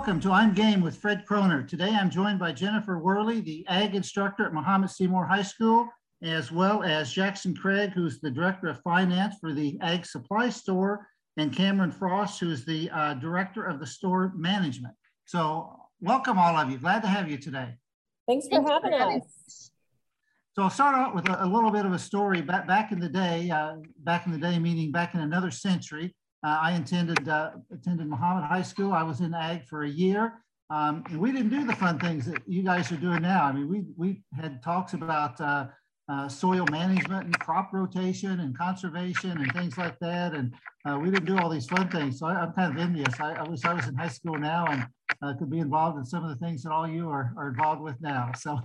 welcome to I'm Game with Fred Kroner. Today I'm joined by Jennifer Worley, the ag instructor at Mahomet Seymour High School, as well as Jackson Craig, who's the director of finance for the ag supply store, and Cameron Frost, who's the uh, director of the store management. So welcome all of you. Glad to have you today. Thanks for Thanks having for us. So I'll start out with a, a, little bit of a story. Back, back in the day, uh, back in the day, meaning back in another century, uh, I attended uh, attended Mahomet High School. I was in ag for a year, um, and we didn't do the fun things that you guys are doing now. I mean, we we had talks about uh, uh soil management and crop rotation and conservation and things like that, and uh, we didn't do all these fun things. So I, am kind of envious. I, I, wish I was in high school now and uh, could be involved in some of the things that all you are, are involved with now. So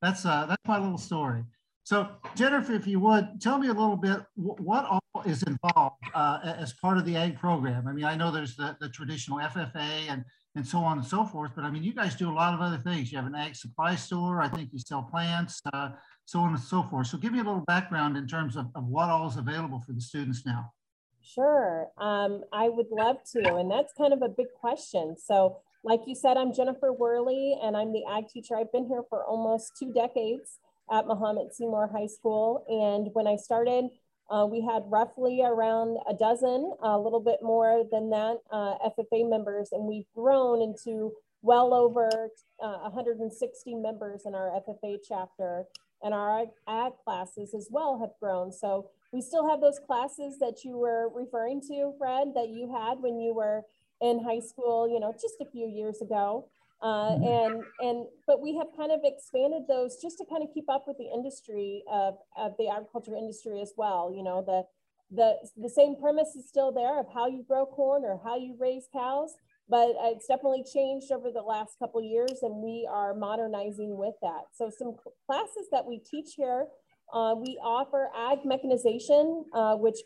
that's that's my little story. So Jennifer, if you would, tell me a little bit what is involved uh, as part of the ag program. I mean, I know there's the, the traditional FFA and, and so on and so forth, but I mean, you guys do a lot of other things. You have an ag supply store. I think you sell plants, uh, so on and so forth. So give me a little background in terms of, of what all is available for the students now. Sure, um, I would love to. And that's kind of a big question. So like you said, I'm Jennifer Worley and I'm the ag teacher. I've been here for almost two decades at Mahomet Seymour High School. And when I started, uh, we had roughly around a dozen, a little bit more than that, uh, FFA members, and we've grown into well over uh, 160 members in our FFA chapter. And our ag classes as well have grown. So we still have those classes that you were referring to, Fred, that you had when you were in high school, you know, just a few years ago. Uh, mm-hmm. and and but we have kind of expanded those just to kind of keep up with the industry of, of the agriculture industry as well you know the the the same premise is still there of how you grow corn or how you raise cows but it's definitely changed over the last couple years and we are modernizing with that so some classes that we teach here uh, we offer ag mechanization uh, which,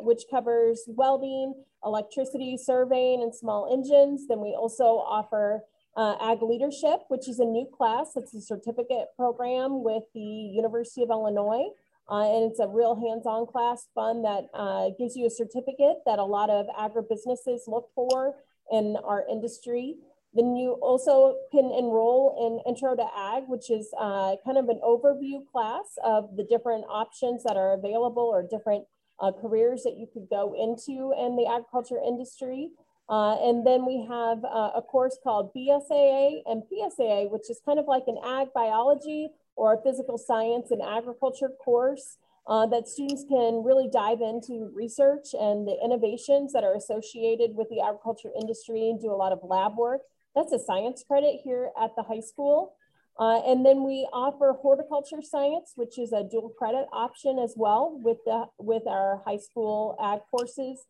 which covers welding electricity surveying and small engines then we also offer uh, Ag Leadership, which is a new class. It's a certificate program with the University of Illinois. Uh, and it's a real hands-on class, fun that uh, gives you a certificate that a lot of agribusinesses look for in our industry. Then you also can enroll in Intro to Ag, which is uh, kind of an overview class of the different options that are available or different uh, careers that you could go into in the agriculture industry. Uh, and then we have uh, a course called BSAA and PSAA, which is kind of like an ag biology or a physical science and agriculture course uh, that students can really dive into research and the innovations that are associated with the agriculture industry and do a lot of lab work. That's a science credit here at the high school. Uh, and then we offer horticulture science, which is a dual credit option as well with, the, with our high school ag courses.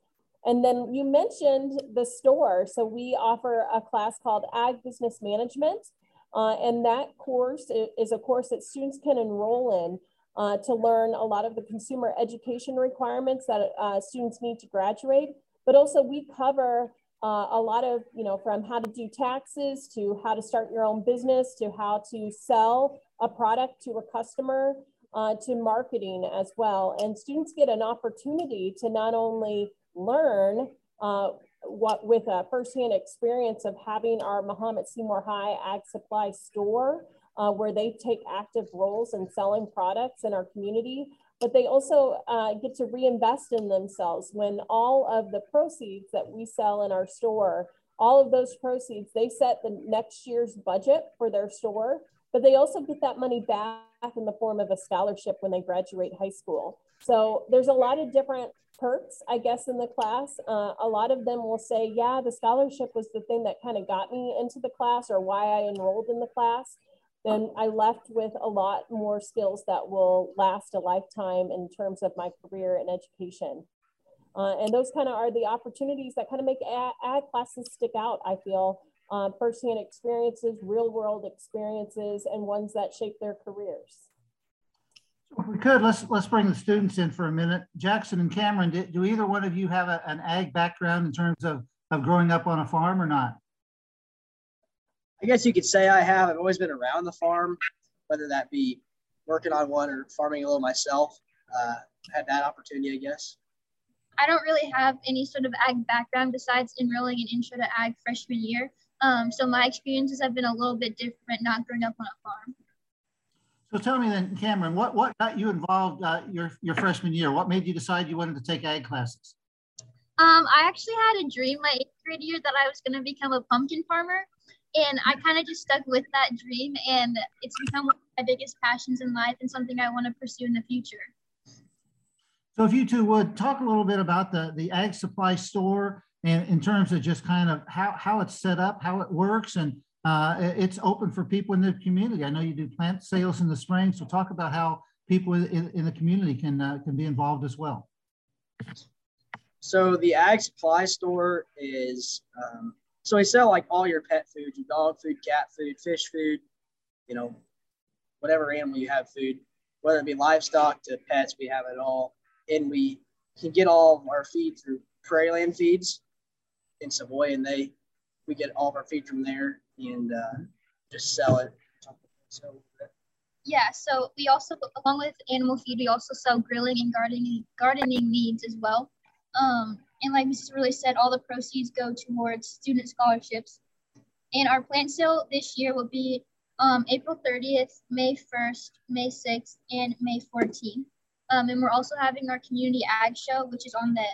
And then you mentioned the store. So we offer a class called Ag Business Management. Uh, and that course is a course that students can enroll in uh, to learn a lot of the consumer education requirements that uh, students need to graduate. But also we cover uh, a lot of, you know, from how to do taxes to how to start your own business to how to sell a product to a customer uh, to marketing as well. And students get an opportunity to not only learn uh, what with a firsthand experience of having our Mahomet Seymour High Ag Supply store, uh, where they take active roles in selling products in our community, but they also uh, get to reinvest in themselves when all of the proceeds that we sell in our store, all of those proceeds, they set the next year's budget for their store, but they also get that money back in the form of a scholarship when they graduate high school. So there's a lot of different perks, I guess, in the class. Uh, a lot of them will say, yeah, the scholarship was the thing that kind of got me into the class or why I enrolled in the class. Then I left with a lot more skills that will last a lifetime in terms of my career and education. Uh, and those kind of are the opportunities that kind of make ag classes stick out, I feel. Uh, firsthand experiences, real world experiences, and ones that shape their careers. If we could, let's let's bring the students in for a minute. Jackson and Cameron, do, do either one of you have a, an ag background in terms of, of growing up on a farm or not? I guess you could say I have. I've always been around the farm, whether that be working on one or farming a little myself. Uh, had that opportunity, I guess. I don't really have any sort of ag background besides enrolling in Intro to Ag freshman year. Um, so my experiences have been a little bit different not growing up on a farm. So tell me then, Cameron, what, what got you involved uh, your, your freshman year? What made you decide you wanted to take ag classes? Um, I actually had a dream my eighth grade year that I was going to become a pumpkin farmer. And I kind of just stuck with that dream, and it's become one of my biggest passions in life and something I want to pursue in the future. So if you two would talk a little bit about the, the ag supply store and in terms of just kind of how, how it's set up, how it works, and uh, it's open for people in the community. I know you do plant sales in the spring, so talk about how people in, in the community can, uh, can be involved as well. So the ag supply store is, um, so we sell like all your pet food, your dog food, cat food, fish food, you know, whatever animal you have food, whether it be livestock to pets, we have it all. And we can get all of our feed through Prairieland Feeds in Savoy, and they we get all of our feed from there and uh, just sell it. So yeah, so we also, along with animal feed, we also sell grilling and gardening gardening needs as well. Um, and like Mrs. Worley said, all the proceeds go towards student scholarships. And our plant sale this year will be um, April 30th, May 1st, May 6th, and May 14th. Um, and we're also having our community ag show, which is on the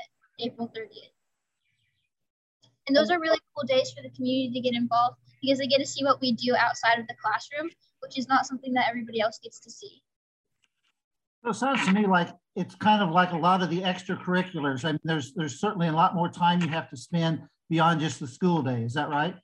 April 30th. And those are really cool days for the community to get involved because they get to see what we do outside of the classroom, which is not something that everybody else gets to see. So it sounds to me like it's kind of like a lot of the extracurriculars. I mean, there's there's certainly a lot more time you have to spend beyond just the school day. Is that right?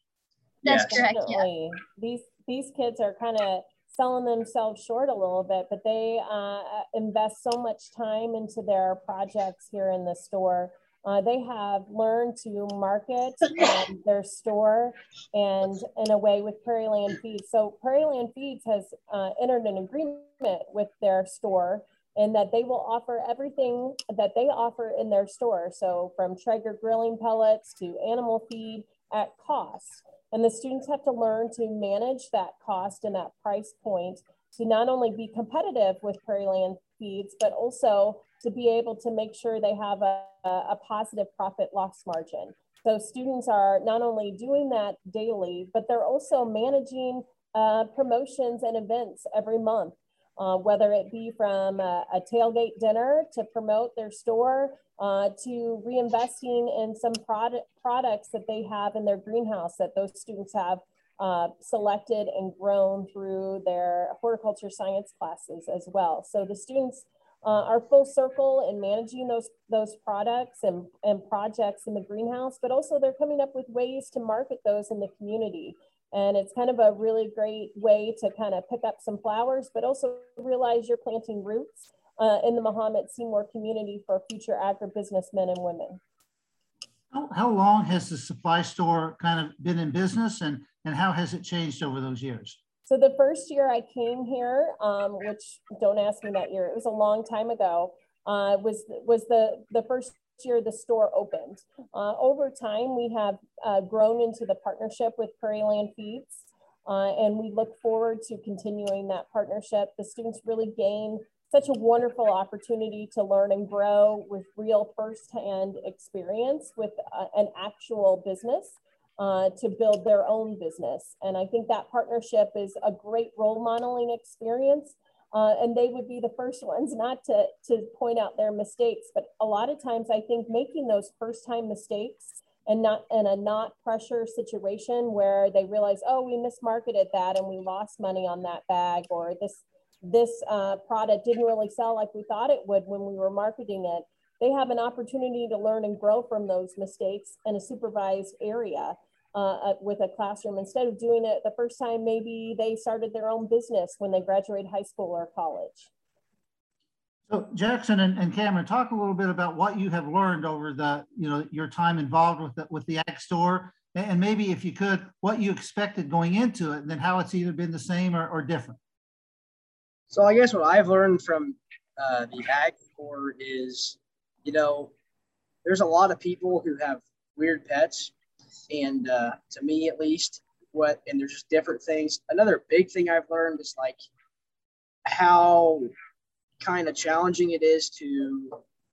That's yes. correct. Definitely. Yeah. These these kids are kind of selling themselves short a little bit, but they uh, invest so much time into their projects here in the store uh, they have learned to market um, their store and in a way with Prairieland Feeds. So Prairieland Feeds has uh, entered an agreement with their store and that they will offer everything that they offer in their store. So from Traeger grilling pellets to animal feed at cost. And the students have to learn to manage that cost and that price point to not only be competitive with Prairieland Feeds, but also to be able to make sure they have a, a positive profit loss margin. So students are not only doing that daily, but they're also managing uh, promotions and events every month, uh, whether it be from a, a, tailgate dinner to promote their store uh, to reinvesting in some product products that they have in their greenhouse that those students have uh, selected and grown through their horticulture science classes as well. So the students uh, are full circle in managing those those products and, and projects in the greenhouse, but also they're coming up with ways to market those in the community. And it's kind of a really great way to kind of pick up some flowers, but also realize you're planting roots uh, in the Mahomet Seymour community for future agribusiness men and women. How, how long has the supply store kind of been in business and, and how has it changed over those years? So the first year I came here, um, which don't ask me that year, it was a long time ago, uh, was, was the, the first year the store opened. Uh, over time, we have uh, grown into the partnership with Prairieland Feeds, uh, and we look forward to continuing that partnership. The students really gain such a wonderful opportunity to learn and grow with real firsthand experience with uh, an actual business uh, to build their own business. And I think that partnership is a great role modeling experience. Uh, and they would be the first ones not to, to point out their mistakes. But a lot of times I think making those first time mistakes and not in a not pressure situation where they realize, oh, we mismarketed that and we lost money on that bag or this this uh, product didn't really sell like we thought it would when we were marketing it. They have an opportunity to learn and grow from those mistakes in a supervised area uh, with a classroom instead of doing it the first time maybe they started their own business when they graduate high school or college. So Jackson and, and Cameron, talk a little bit about what you have learned over the, you know, your time involved with the, with the Ag Store, and maybe if you could, what you expected going into it, and then how it's either been the same or, or different. So I guess what I've learned from uh, the Ag Store is, you know, there's a lot of people who have weird pets and uh, to me, at least, what and there's just different things. Another big thing I've learned is like how kind of challenging it is to, you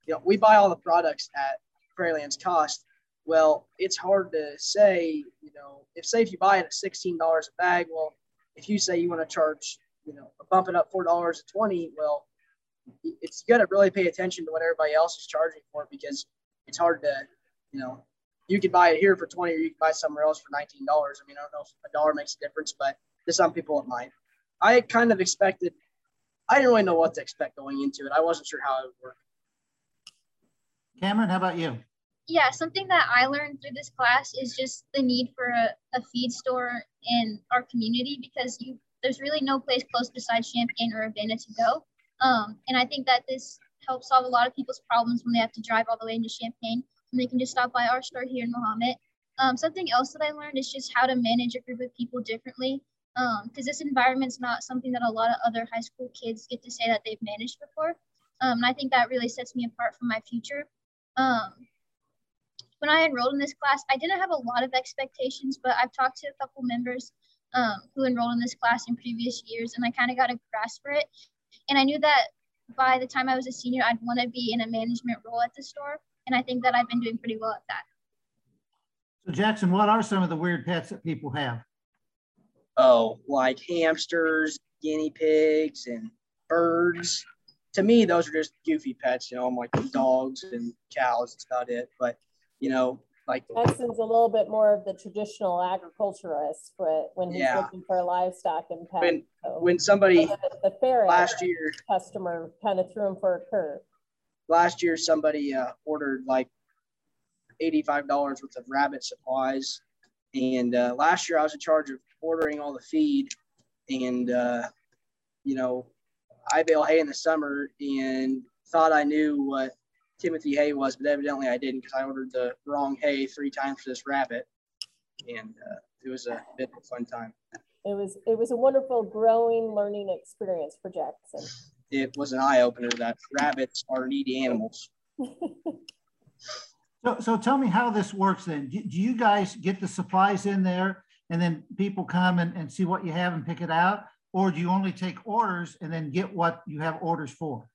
know, we buy all the products at Prairieland's cost. Well, it's hard to say, you know, if say if you buy it at $16 a bag, well, if you say you want to charge, you know, bump it up $4 to 20, well, it's got to really pay attention to what everybody else is charging for because it's hard to, you know, you could buy it here for 20 or you could buy somewhere else for $19. I mean, I don't know if a dollar makes a difference, but to some people it might. I kind of expected, I didn't really know what to expect going into it. I wasn't sure how it would work. Cameron, how about you? Yeah, something that I learned through this class is just the need for a, a feed store in our community because you there's really no place close besides Champaign or Urbana to go. Um, and I think that this helps solve a lot of people's problems when they have to drive all the way into Champaign and they can just stop by our store here in Mahomet. Um, something else that I learned is just how to manage a group of people differently because um, this environment's not something that a lot of other high school kids get to say that they've managed before. Um, and I think that really sets me apart from my future. Um, when I enrolled in this class, I didn't have a lot of expectations, but I've talked to a couple members um, who enrolled in this class in previous years, and I kind of got a grasp for it. And I knew that by the time I was a senior, I'd want to be in a management role at the store. And I think that I've been doing pretty well at that. So Jackson, what are some of the weird pets that people have? Oh, like hamsters, guinea pigs, and birds. To me, those are just goofy pets. You know, I'm like dogs and cows. That's about it. But you know, like Jackson's a little bit more of the traditional agriculturist for when he's yeah. looking for livestock and pets. When, so when somebody the, the ferret last year customer kind of threw him for a curve. Last year, somebody uh, ordered like $85 worth of rabbit supplies. And uh, last year I was in charge of ordering all the feed and, uh, you know, I bale hay in the summer and thought I knew what Timothy hay was, but evidently I didn't because I ordered the wrong hay three times for this rabbit. And uh, it was a bit of a fun time. It was it was a wonderful growing learning experience for Jackson. It was an eye opener that rabbits are needy animals. so, so tell me how this works then. Do, do, you guys get the supplies in there and then people come and, and see what you have and pick it out? Or do you only take orders and then get what you have orders for?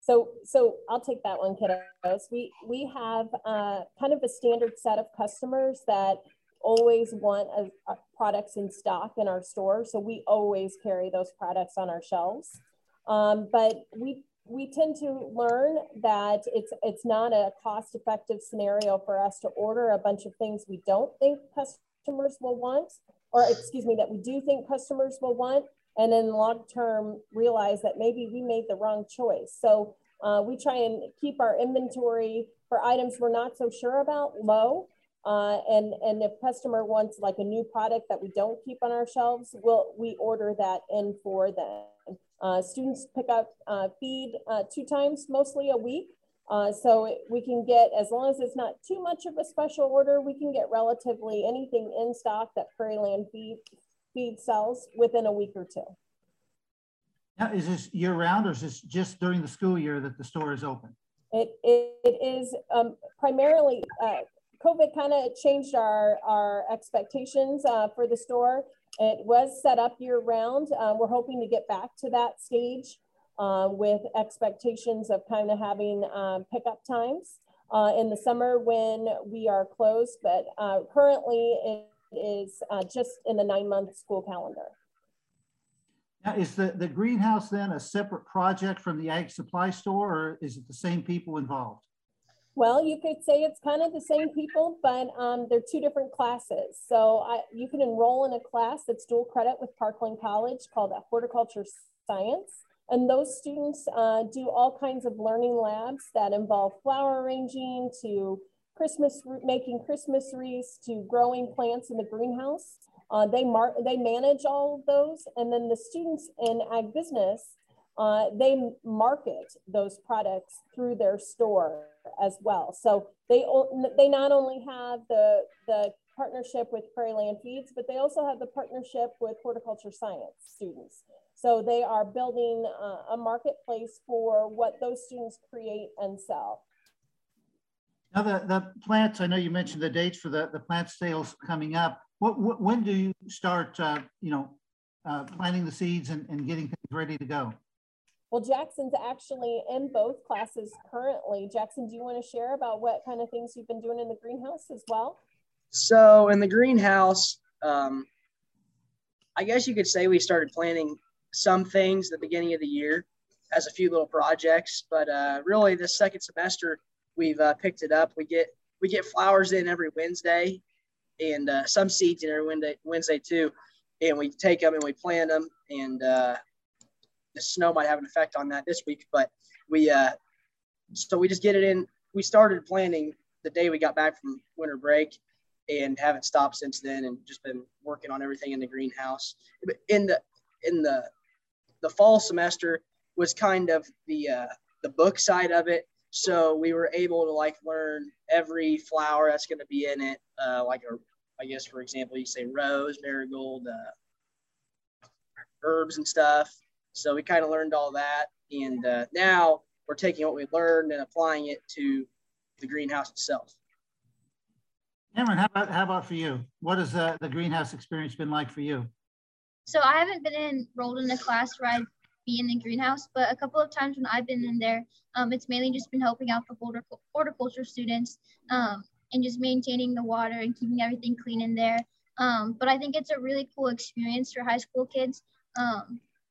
So, so I'll take that one, kiddos. We we have uh, kind of a standard set of customers that always want a, a products in stock in our store, so we always carry those products on our shelves. Um, but we we tend to learn that it's it's not a cost effective scenario for us to order a bunch of things we don't think customers will want, or excuse me, that we do think customers will want, and then long term realize that maybe we made the wrong choice. So uh, we try and keep our inventory for items we're not so sure about low. Uh, and, and if customer wants like a new product that we don't keep on our shelves, we'll, we order that in for them. Uh, students pick up uh, feed uh, two times, mostly a week. Uh, so it, we can get, as long as it's not too much of a special order, we can get relatively anything in stock that Prairieland feed, feed sells within a week or two. Now, is this year round or is this just during the school year that the store is open? It, it, it is um, primarily, uh, COVID kind of changed our, our expectations uh, for the store. It was set up year round. Uh, we're hoping to get back to that stage uh, with expectations of kind of having um, pickup times uh, in the summer when we are closed, but uh, currently it is just in the nine month school calendar. Now, is the, the greenhouse then a separate project from the ag supply store or is it the same people involved? Well, you could say it's kind of the same people, but um, they're two different classes. So I, you can enroll in a class that's dual credit with Parkland College called Horticulture Science. And those students uh, do all kinds of learning labs that involve flower arranging to Christmas, making Christmas wreaths to growing plants in the greenhouse. Uh, they mark, they manage all of those, and then the students in ag business, uh, they market those products through their store as well. So they they not only have the the partnership with Prairieland Feeds, but they also have the partnership with horticulture science students. So they are building uh, a marketplace for what those students create and sell. Now the, the plants, I know you mentioned the dates for the, the plant sales coming up. What, what when do you start, uh, you know, uh, planting the seeds and, and getting things ready to go? Well, Jackson's actually in both classes currently. Jackson, do you want to share about what kind of things you've been doing in the greenhouse as well? So in the greenhouse, um, I guess you could say we started planning some things the beginning of the year as a few little projects, but uh, really this second semester we've uh, picked it up. We get we get flowers in every Wednesday, and uh, some seeds in every Wednesday, Wednesday too, and we take them and we plant them. And uh, the snow might have an effect on that this week, but we uh, so we just get it in. We started planting the day we got back from winter break, and haven't stopped since then, and just been working on everything in the greenhouse. In the in the the fall semester was kind of the uh, the book side of it so we were able to like learn every flower that's going to be in it, uh, like a, I guess for example, you say rose, marigold, uh, herbs and stuff. So we kind of learned all that, and uh, now we're taking what we learned and applying it to the greenhouse itself. Cameron, how about how about for you? What has uh, the greenhouse experience been like for you? So I haven't been enrolled in a class where I've be in the greenhouse, but a couple of times when I've been in there, um, it's mainly just been helping out the horticulture students um, and just maintaining the water and keeping everything clean in there. Um, but I think it's a really cool experience for high school kids.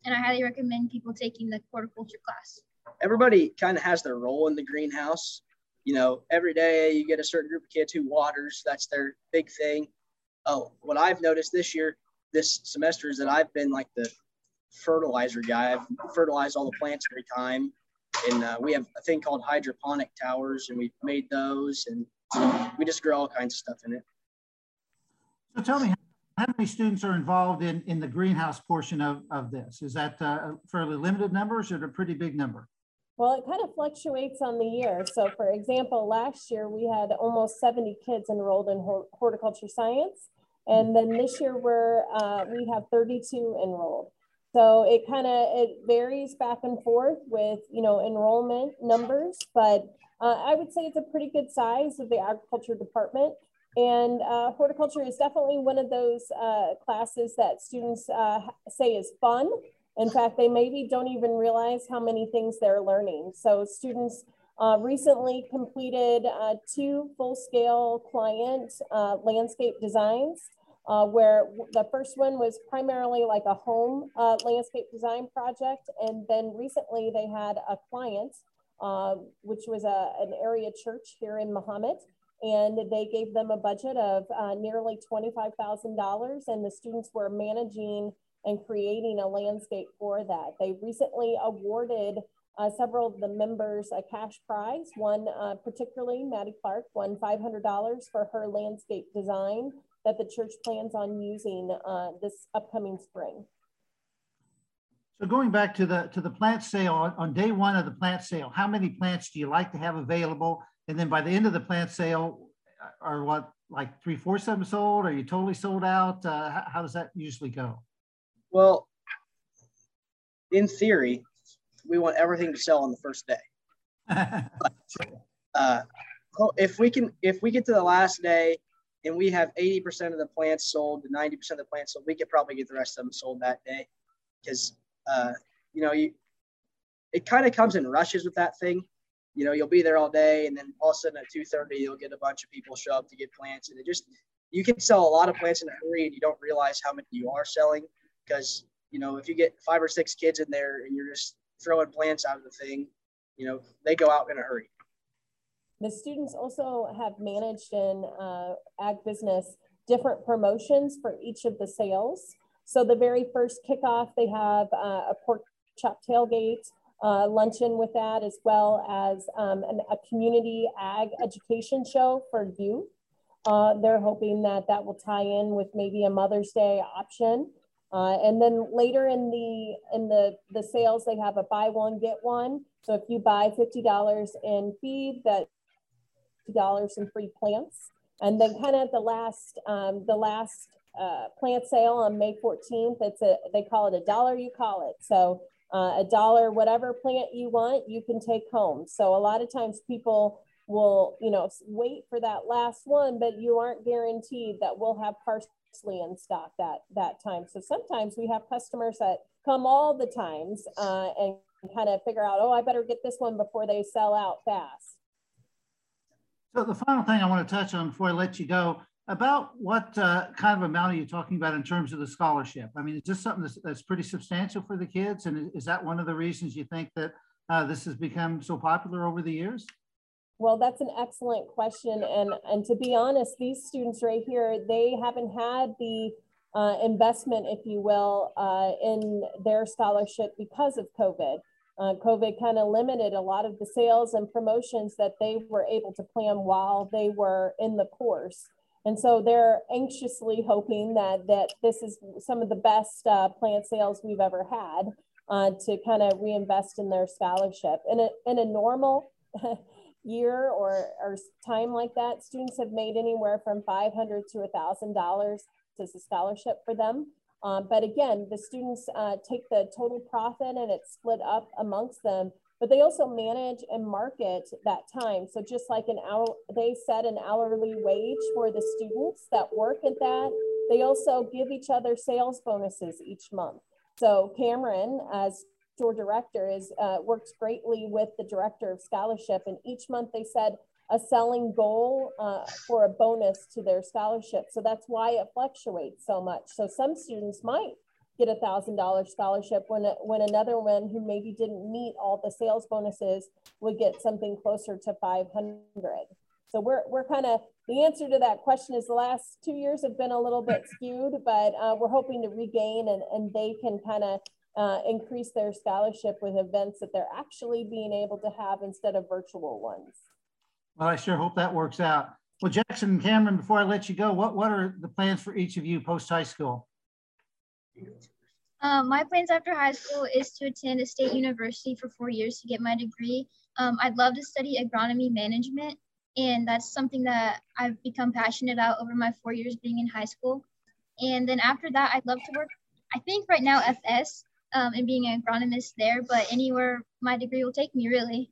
And I highly recommend people taking the horticulture class. Everybody kind of has their role in the greenhouse. You know, every day you get a certain group of kids who waters, that's their big thing. Oh, what I've noticed this year, this semester, is that I've been like the fertilizer guy. I've fertilized all the plants every time. And uh, we have a thing called hydroponic towers, and we've made those, and we just grow all kinds of stuff in it. So tell me, how many students are involved in, in the greenhouse portion of, of this? Is that a fairly limited number or is it a pretty big number? Well, it kind of fluctuates on the year. So for example, last year we had almost 70 kids enrolled in horticulture science. And then this year we're, uh, we have 32 enrolled. So it kind of it varies back and forth with you know enrollment numbers, but uh, I would say it's a pretty good size of the agriculture department. And uh, horticulture is definitely one of those uh, classes that students uh, say is fun. In fact, they maybe don't even realize how many things they're learning. So students uh, recently completed uh, two full-scale client landscape designs uh, where the first one was primarily like a home uh, landscape design project. And then recently they had a client, uh, which was a, an area church here in Mahomet. And they gave them a budget of uh, nearly $25,000 and the students were managing and creating a landscape for that. They recently awarded uh, several of the members a cash prize. One, uh, particularly Maddie Clark, won $500 for her landscape design that the church plans on using uh, this upcoming spring. So going back to the to the plant sale on, on, day one of the plant sale, how many plants do you like to have available? And then by the end of the plant sale, are what like three fourths of them sold? Are you totally sold out? Uh, how, how does that usually go? Well, in theory, we want everything to sell on the first day. but, uh, if we can, if we get to the last day and we have 80% of the plants sold to 90% of the plants sold, we could probably get the rest of them sold that day. Because, uh, you know, you, it kind of comes in rushes with that thing. You know, you'll be there all day and then all of a sudden at 2.30, you'll get a bunch of people show up to get plants. And it just, you can sell a lot of plants in a hurry and you don't realize how many you are selling. Because, you know, if you get five or six kids in there and you're just throwing plants out of the thing, you know, they go out in a hurry. The students also have managed in uh, ag business different promotions for each of the sales. So the very first kickoff, they have uh, a pork chop tailgate, uh, luncheon with that, as well as um, an, a community ag education show for youth. Uh, they're hoping that that will tie in with maybe a Mother's Day option. Uh, and then later in the in the the sales, they have a buy one get one. So if you buy fifty dollars in feed, that dollars in free plants. And then kind of the last, um, the last uh, plant sale on May 14th, it's a, they call it a dollar, you call it. So uh, a dollar, whatever plant you want, you can take home. So a lot of times people will, you know, wait for that last one, but you aren't guaranteed that we'll have parsley in stock that, that time. So sometimes we have customers that come all the times uh, and kind of figure out, oh, I better get this one before they sell out fast. So the final thing I want to touch on before I let you go, about what uh, kind of amount are you talking about in terms of the scholarship? I mean, is this something that's, that's pretty substantial for the kids? And is that one of the reasons you think that uh, this has become so popular over the years? Well, that's an excellent question. And, and to be honest, these students right here, they haven't had the uh, investment, if you will, uh, in their scholarship because of COVID. Uh, COVID kind of limited a lot of the sales and promotions that they were able to plan while they were in the course. And so they're anxiously hoping that, that this is some of the best uh, plant sales we've ever had uh, to kind of reinvest in their scholarship. In a, in a normal year or, or time like that, students have made anywhere from 500 to $1,000 as a scholarship for them. Um, but again, the students uh, take the total profit and it's split up amongst them, but they also manage and market that time. So just like an hour, they set an hourly wage for the students that work at that. They also give each other sales bonuses each month. So Cameron, as store director, is uh, works greatly with the director of scholarship, and each month they said a selling goal uh, for a bonus to their scholarship. So that's why it fluctuates so much. So some students might get a thousand dollar scholarship when when another one who maybe didn't meet all the sales bonuses would get something closer to 500. So we're, we're kind of, the answer to that question is the last two years have been a little bit skewed, but uh, we're hoping to regain and, and they can kind of uh, increase their scholarship with events that they're actually being able to have instead of virtual ones. Well, I sure hope that works out. Well, Jackson and Cameron, before I let you go, what, what are the plans for each of you post high school? Um, my plans after high school is to attend a state university for four years to get my degree. Um, I'd love to study agronomy management, and that's something that I've become passionate about over my four years being in high school. And then after that, I'd love to work, I think right now, FS um, and being an agronomist there, but anywhere my degree will take me, really.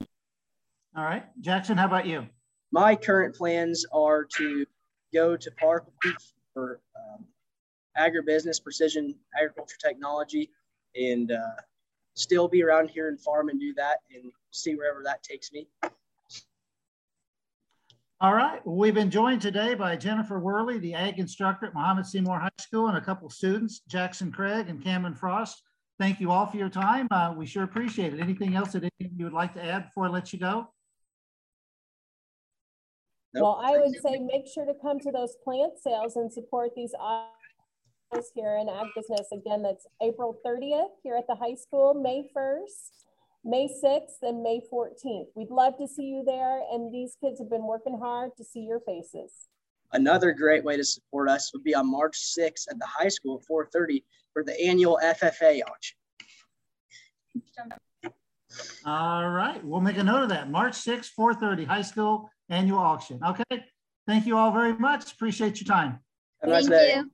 All right. Jackson, how about you? My current plans are to go to Parkland for um, agribusiness, precision agriculture technology, and uh, still be around here and farm and do that and see wherever that takes me. All right. Well, we've been joined today by Jennifer Worley, the ag instructor at Mahomet Seymour High School, and a couple students, Jackson Craig and Cameron Frost. Thank you all for your time. Uh, we sure appreciate it. Anything else that you would like to add before I let you go? Nope. Well, I would say make sure to come to those plant sales and support these here in ag business. Again, that's April 30th here at the high school, May 1st, May 6th, and May 14th. We'd love to see you there. And these kids have been working hard to see your faces. Another great way to support us would be on March 6th at the high school at 4.30 for the annual FFA auction. All right, we'll make a note of that. March 6th, 4.30, high school annual auction. Okay, thank you all very much. Appreciate your time. Have a nice day. You.